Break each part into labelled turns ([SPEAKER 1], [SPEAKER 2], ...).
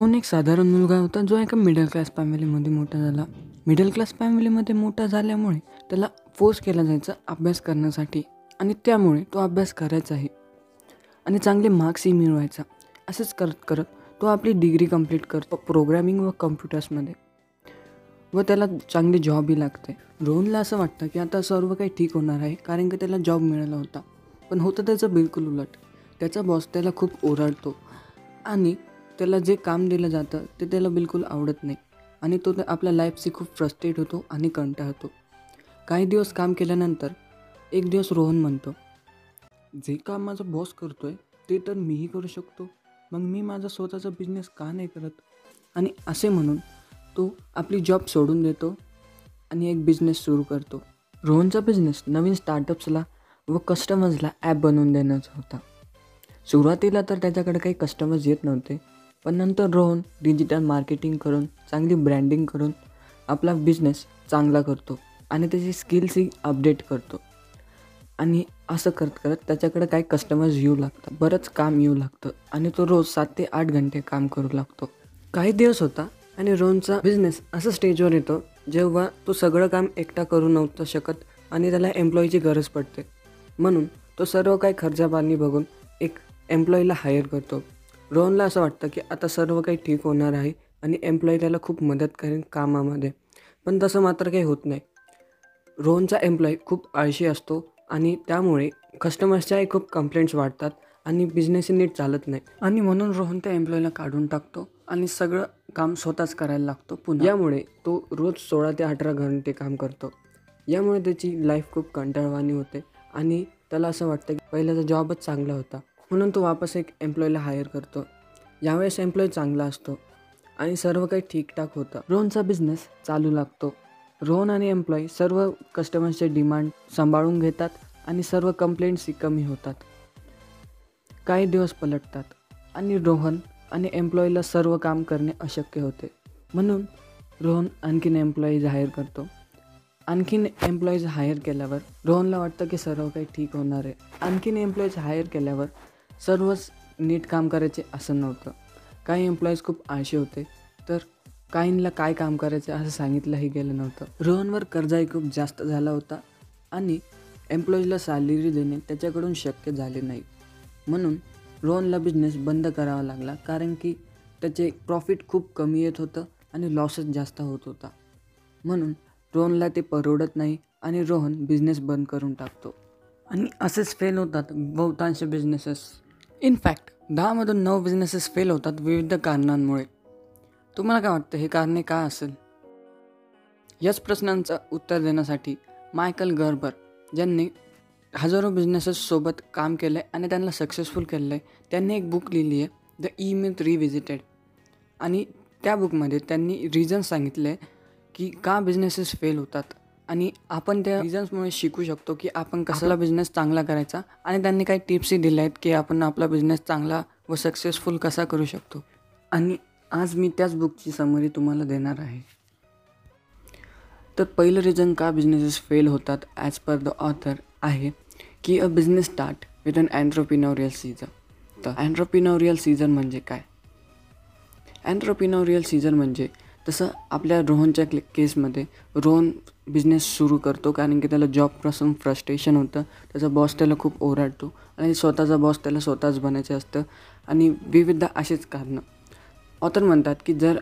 [SPEAKER 1] कोण एक साधारण मुलगा होता जो एका मिडल क्लास फॅमिलीमध्ये मोठा झाला. मिडल क्लास फॅमिलीमध्ये मोठा झाल्यामुळे त्याला फोर्स केला जायचा अभ्यास करण्यासाठी आणि त्यामुळे तो अभ्यास करायचाही आणि चांगले मार्क्सही मिळवायचा. असंच करत करत तो आपली डिग्री कंप्लीट करतो प्रोग्रॅमिंग व कम्प्युटर्समध्ये व त्याला चांगली जॉबही लागते. रोहनला असं वाटतं की आता सर्व काही ठीक होणार आहे कारण की त्याला जॉब मिळाला होता. पण होतं त्याचं बिलकुल उलट. त्याचा बॉस त्याला खूप ओरडतो. आणि त्याला जे काम दिलं जातं ते त्याला बिलकुल आवडत नाही. आणि तो आपल्या लाईफशी खूप फ्रस्ट्रेट होतो आणि कंटाळतो. काही दिवस काम केल्यानंतर एक दिवस रोहन म्हणतो जे काम माझा बॉस करतो आहे ते तर मीही करू शकतो. मग मी माझा स्वतःचा बिझनेस का नाही करत? आणि असे म्हणून तो आपली जॉब सोडून देतो आणि एक बिझनेस सुरू करतो. रोहनचा बिझनेस नवीन स्टार्टअप्सला व कस्टमर्सला ॲप बनवून देण्याचा होता. सुरुवातीला तर त्याच्याकडे काही कस्टमर्स येत नव्हते पण नंतर रोहन डिजिटल मार्केटिंग करून चांगली ब्रँडिंग करून आपला बिझनेस चांगला करतो आणि त्याची स्किल्सही अपडेट करतो. आणि असं करत करत त्याच्याकडे काही कस्टमर्स येऊ लागतात बरंच काम येऊ लागतं आणि तो रोज सात ते आठ घंटे काम करू लागतो. काही दिवस होता आणि रोहनचा बिझनेस असं स्टेजवर येतो जेव्हा तो सगळं काम एकटा करू नव्हतं शकत आणि त्याला एम्प्लॉईची गरज पडते. म्हणून तो सर्व काही खर्चापाणी बघून एक एम्प्लॉईला हायर करतो. रोहनला असं वाटतं की आता सर्व काही ठीक होणार आहे आणि एम्प्लॉई त्याला खूप मदत करेन कामामध्ये. पण तसं मात्र काही होत नाही. रोहनचा एम्प्लॉई खूप आळशी असतो आणि त्यामुळे कस्टमर्सच्याही खूप कंप्लेंट्स वाढतात आणि बिझनेसही नीट चालत नाही. आणि म्हणून रोहन त्या एम्प्लॉईला काढून टाकतो आणि सगळं काम स्वतःच करायला लागतो पुन्हा. यामुळे तो रोज सोळा ते अठरा घंटे काम करतो. यामुळे त्याची लाईफ खूप कंटाळवाणी होते आणि त्याला असं वाटतं की पहिल्याचा जॉबच चांगला होता. म्हणून तो वापस एक एम्प्लॉईला हायर करतो. यावेळेस एम्प्लॉई चांगला असतो आणि सर्व काही ठीकठाक होतं. रोहनचा बिझनेस चालू लागतो. रोहन आणि एम्प्लॉई सर्व कस्टमर्सचे डिमांड सांभाळून घेतात आणि सर्व कंप्लेंट्सही कमी होतात. काही दिवस पलटतात आणि रोहन आणि एम्प्लॉईला सर्व काम करणे अशक्य होते. म्हणून रोहन आणखीन एम्प्लॉईज हायर करतो. आणखीन एम्प्लॉईज हायर केल्यावर रोहनला वाटतं की सर्व काही ठीक होणार आहे. आणखीन एम्प्लॉईज हायर केल्यावर सर्वच नीट काम करायचे असं नव्हतं. काही एम्प्लॉईज खूप आळशी होते तर काहींना काय काम करायचं असं सांगितलंही गेलं नव्हतं. रोहनवर कर्जाही खूप जास्त झाला होता आणि एम्प्लॉईजला सॅलरी देणे त्याच्याकडून शक्य झाले नाही. म्हणून रोहनला बिझनेस बंद करावा लागला कारण की त्याचे प्रॉफिट खूप कमी येत होतं आणि लॉसच जास्त होत होता. म्हणून रोहनला ते परवडत नाही आणि रोहन बिझनेस बंद करून टाकतो. आणि असेच फेल होतात बहुतांश बिझनेसेस इनफॅक्ट दहामधून नऊ बिझनेसेस फेल होतात विविध कारणांमुळे. तुम्हाला काय वाटतं हे कारणे काय असेल? याच प्रश्नांचं उत्तर देण्यासाठी मायकल गर्बर ज्यांनी हजारो बिझनेसेससोबत काम केलं आहे आणि त्यांना सक्सेसफुल केलं आहे त्यांनी एक बुक लिहिली आहे द ई मिथ रिव्हिजिटेड आणि त्या बुकमध्ये त्यांनी रिझन सांगितले की का बिझनेसेस फेल होतात. आणि आपण त्या रिझन्समुळे शिकू शकतो की आपण कसला बिझनेस चांगला करायचा आणि त्यांनी काही टिप्सही दिल्या आहेत की आपण आपला बिझनेस चांगला व सक्सेसफुल कसा करू शकतो. आणि आज मी त्याच बुकची समरी तुम्हाला देणार आहे. तर पहिलं रिझन का बिझनेसेस फेल होतात ॲज पर द ऑथर आहे की a business start with an entrepreneurial season तर अँट्रोपिनोरियल सीझन म्हणजे काय? अँट्रोपिनोरियल सीझन म्हणजे तसं आपल्या रोहनच्या क्ले केसमध्ये रोहन बिझनेस सुरू करतो कारण की त्याला जॉबपासून फ्रस्ट्रेशन होतं. त्याचा बॉस त्याला खूप ओरडतो. आणि स्वतःचा बॉस त्याला स्वतःच बनायचं असतं. आणि विविध असेच कारणं. ऑथर म्हणतात की जर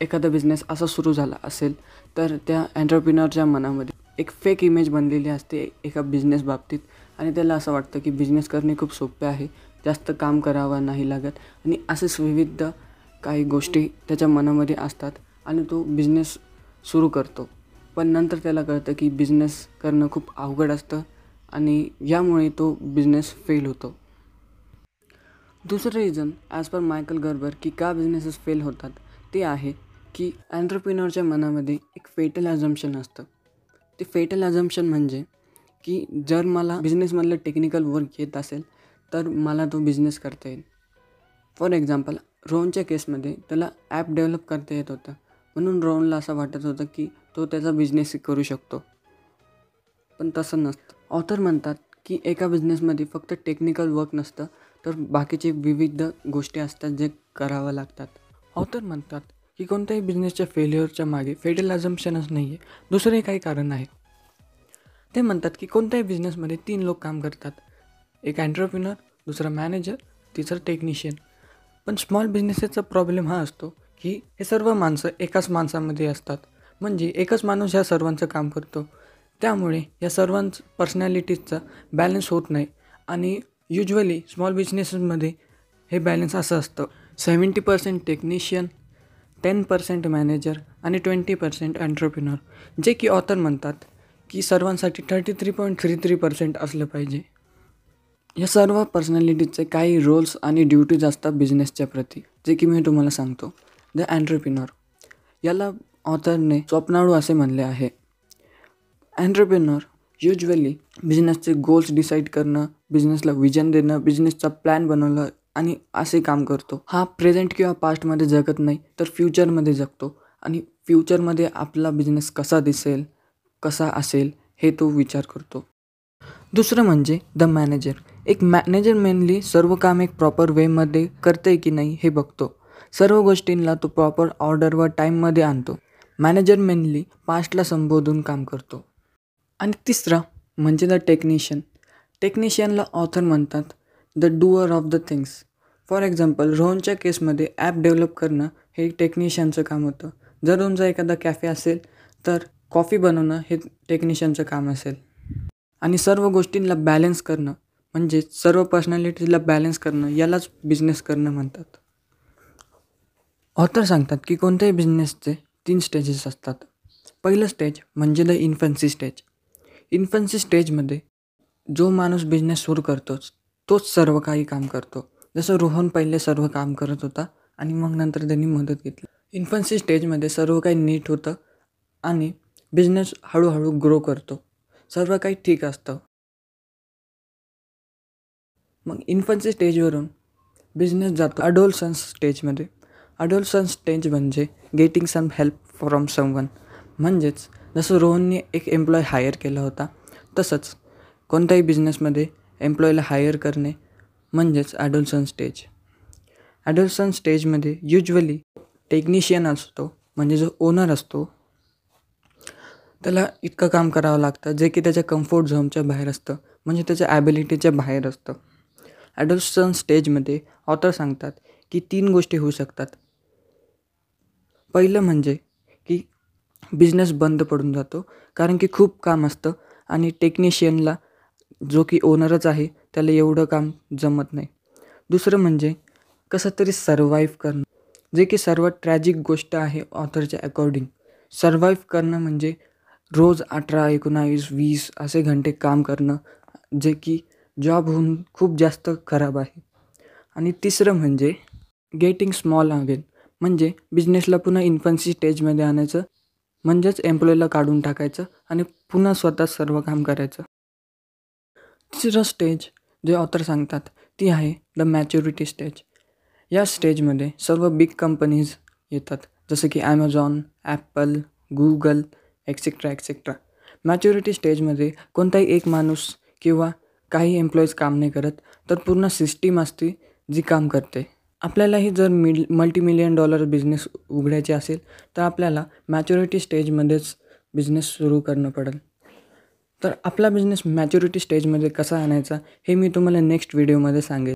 [SPEAKER 1] एखादा बिझनेस असा सुरू झाला असेल तर त्या एंटरप्रिनरच्या मनामध्ये एक फेक इमेज बनलेली असते एका बिझनेस बाबतीत. आणि त्याला असं वाटतं की बिझनेस करणे खूप सोपे आहे. जास्त काम करावं नाही लागत. आणि असेच विविध काही गोष्टी त्याच्या मनामध्ये असतात. आणि तो बिझनेस सुरू करतो. पण नंतर त्याला कळतं की बिझनेस करणं खूप अवघड असतं आणि यामुळे तो बिझनेस फेल होतो. दुसरं reason as per Michael Gerber की का बिझनेसेस फेल होतात ते आहे की अँट्रप्रिनरच्या मनामध्ये एक फेटल ॲझम्शन असतं. ते फेटल ॲझम्शन म्हणजे की जर मला बिझनेसमधलं टेक्निकल वर्क येत असेल तर मला तो बिझनेस करता येईल. फॉर एक्झाम्पल रोहनच्या केसमध्ये त्याला ॲप डेव्हलप करता येत होतं. म्हणून रोहनला असं वाटत होतं की तो त्याचा बिझनेस करू शकतो. पण तसं नसतं. ऑथर म्हणतात की एका बिझनेसमध्ये फक्त टेक्निकल वर्क नसतं तर बाकीचे विविध गोष्टी असतात जे करावं लागतात. ऑथर म्हणतात की कोणत्याही बिझनेसच्या फेल्युअरच्या मागे फेडल अजम्पशनच नाही आहे दुसरे काही कारण आहे. ते म्हणतात की कोणत्याही बिझनेसमध्ये तीन लोक काम करतात. एक अँटरप्रिनर दुसरा मॅनेजर तिसरं टेक्निशियन पण स्मॉल बिझनेसेसचा प्रॉब्लेम हा असतो की हे सर्व माणसं एकाच माणसामध्ये असतात. म्हणजे एकच माणूस ह्या सर्वांचं काम करतो. त्यामुळे या सर्वांच पर्सनॅलिटीजचा बॅलन्स होत नाही. आणि युजली स्मॉल बिझनेसेसमध्ये हे बॅलन्स असं असतं. Seventy percent technician ten percent manager आणि ट्वेंटी पर्सेंट एंटरप्रिनर जे की ऑथर म्हणतात की सर्वांसाठी thirty three point three three percent असलं पाहिजे. या सर्व पर्सनॅलिटीजचे काही रोल्स आणि ड्युटीज असतात बिझनेसच्या प्रती. जे की मी तुम्हाला सांगतो. द अँटरप्रिनर याला ऑथरने स्वप्नाळू असे म्हणले आहे. अँटरप्रिनर युजली बिझनेसचे गोल्स डिसाईड करणं बिझनेसला विजन देणं बिझनेसचा प्लॅन बनवणं आणि असे काम करतो. हा प्रेझेंट किंवा पास्टमध्ये जगत नाही तर फ्युचरमध्ये जगतो. आणि फ्युचरमध्ये आपला बिझनेस कसा दिसेल कसा असेल हे तो विचार करतो. दुसरं म्हणजे द मॅनेजर. एक मॅनेजर मेनली सर्व काम एक प्रॉपर वेमध्ये करते की नाही हे बघतो. सर्व गोष्टींना तो प्रॉपर ऑर्डर व टाईममध्ये आणतो. मॅनेजर मेनली पास्टला संबोधून काम करतो. आणि तिसरा म्हणजे द टेक्निशियन टेक्निशियनला ऑथर म्हणतात the doer of the things for example रोहनच्या केसमध्ये ॲप डेव्हलप करणं हे टेक्निशियनचं काम होतं. जर तुमचा एखादा कॅफे असेल तर कॉफी बनवणं हे टेक्निशियनचं काम असेल. आणि सर्व गोष्टींना बॅलन्स करणं म्हणजे सर्व पर्सनॅलिटीला बॅलन्स करणं यालाच बिझनेस करणं म्हणतात. ऑथर सांगतात की कोणत्याही बिझनेसचे तीन स्टेजेस असतात. पहिलं स्टेज म्हणजे द इन्फन्सी स्टेज इन्फन्सी स्टेजमध्ये जो माणूस बिझनेस सुरू करतोच तोच सर्व काही काम करतो. जसं रोहन पहिले सर्व काम करत होता आणि मग नंतर त्यांनी मदत घेतली. इन्फन्सी स्टेजमध्ये सर्व काही नीट होतं आणि बिझनेस हळूहळू ग्रो करतो. सर्व काही ठीक असतं. मग इन्फन्सी स्टेजवरून बिझनेस जातो. अडोल्सन्स स्टेजमध्ये अडोल्सन स्टेज म्हणजे getting some help from someone. म्हणजेच जसं रोहनने एक एम्प्लॉय हायर केला होता तसंच कोणत्याही बिझनेसमध्ये एम्प्लॉयला हायर करणे म्हणजेच ॲडोल्सन स्टेज. ॲडोल्सन स्टेजमध्ये युजली टेक्निशियन असतो म्हणजे जो ओनर असतो त्याला इतकं काम करावं लागतं जे की त्याच्या कम्फर्ट झोनच्या बाहेर असतं म्हणजे त्याच्या ॲबिलिटीच्या बाहेर असतं. ॲडोल्सन स्टेजमध्ये ऑथर सांगतात की तीन गोष्टी होऊ शकतात. पहिलं म्हणजे की बिझनेस बंद पडून जातो. कारण की खूप काम असतं आणि टेक्निशियनला जो की ओनरच आहे त्याला एवढं काम जमत नाही. दुसरं म्हणजे कसं तरी सर्वाईव्ह करणं. जे की सर्वात ट्रॅजिक गोष्ट आहे ऑथरच्या अकॉर्डिंग सर्वाईव्ह करणं म्हणजे रोज अठरा एकोणावीस वीस असे घंटे काम करणं जे की जॉब होऊन खूप जास्त खराब आहे. आणि तिसरं म्हणजे गेटिंग स्मॉल अगेन म्हणजे बिझनेसला पुन्हा इन्फन्सी स्टेजमध्ये आणायचं म्हणजेच एम्प्लॉईला काढून टाकायचं आणि पुन्हा स्वतः सर्व काम करायचं. तिसरं स्टेज जे ऑथर सांगतात ती आहे द मॅच्युरिटी स्टेज या स्टेजमध्ये सर्व बिग कंपनीज येतात जसं की Amazon Apple Google etcetera etcetera maturity स्टेजमध्ये कोणताही एक माणूस किंवा काही एम्प्लॉईज काम नाही करत तर पूर्ण सिस्टीम असते जी काम करते. आपल्यालाही जर मिल मल्टीमिलियन डॉलर बिझनेस उघडायचे असेल तर आपल्याला मॅच्युरिटी स्टेजमध्येच बिझनेस सुरू करणं पडेल. तर आपला बिझनेस मॅच्युरिटी स्टेजमध्ये कसा आणायचा हे मी तुम्हाला नेक्स्ट व्हिडिओमध्ये सांगेन.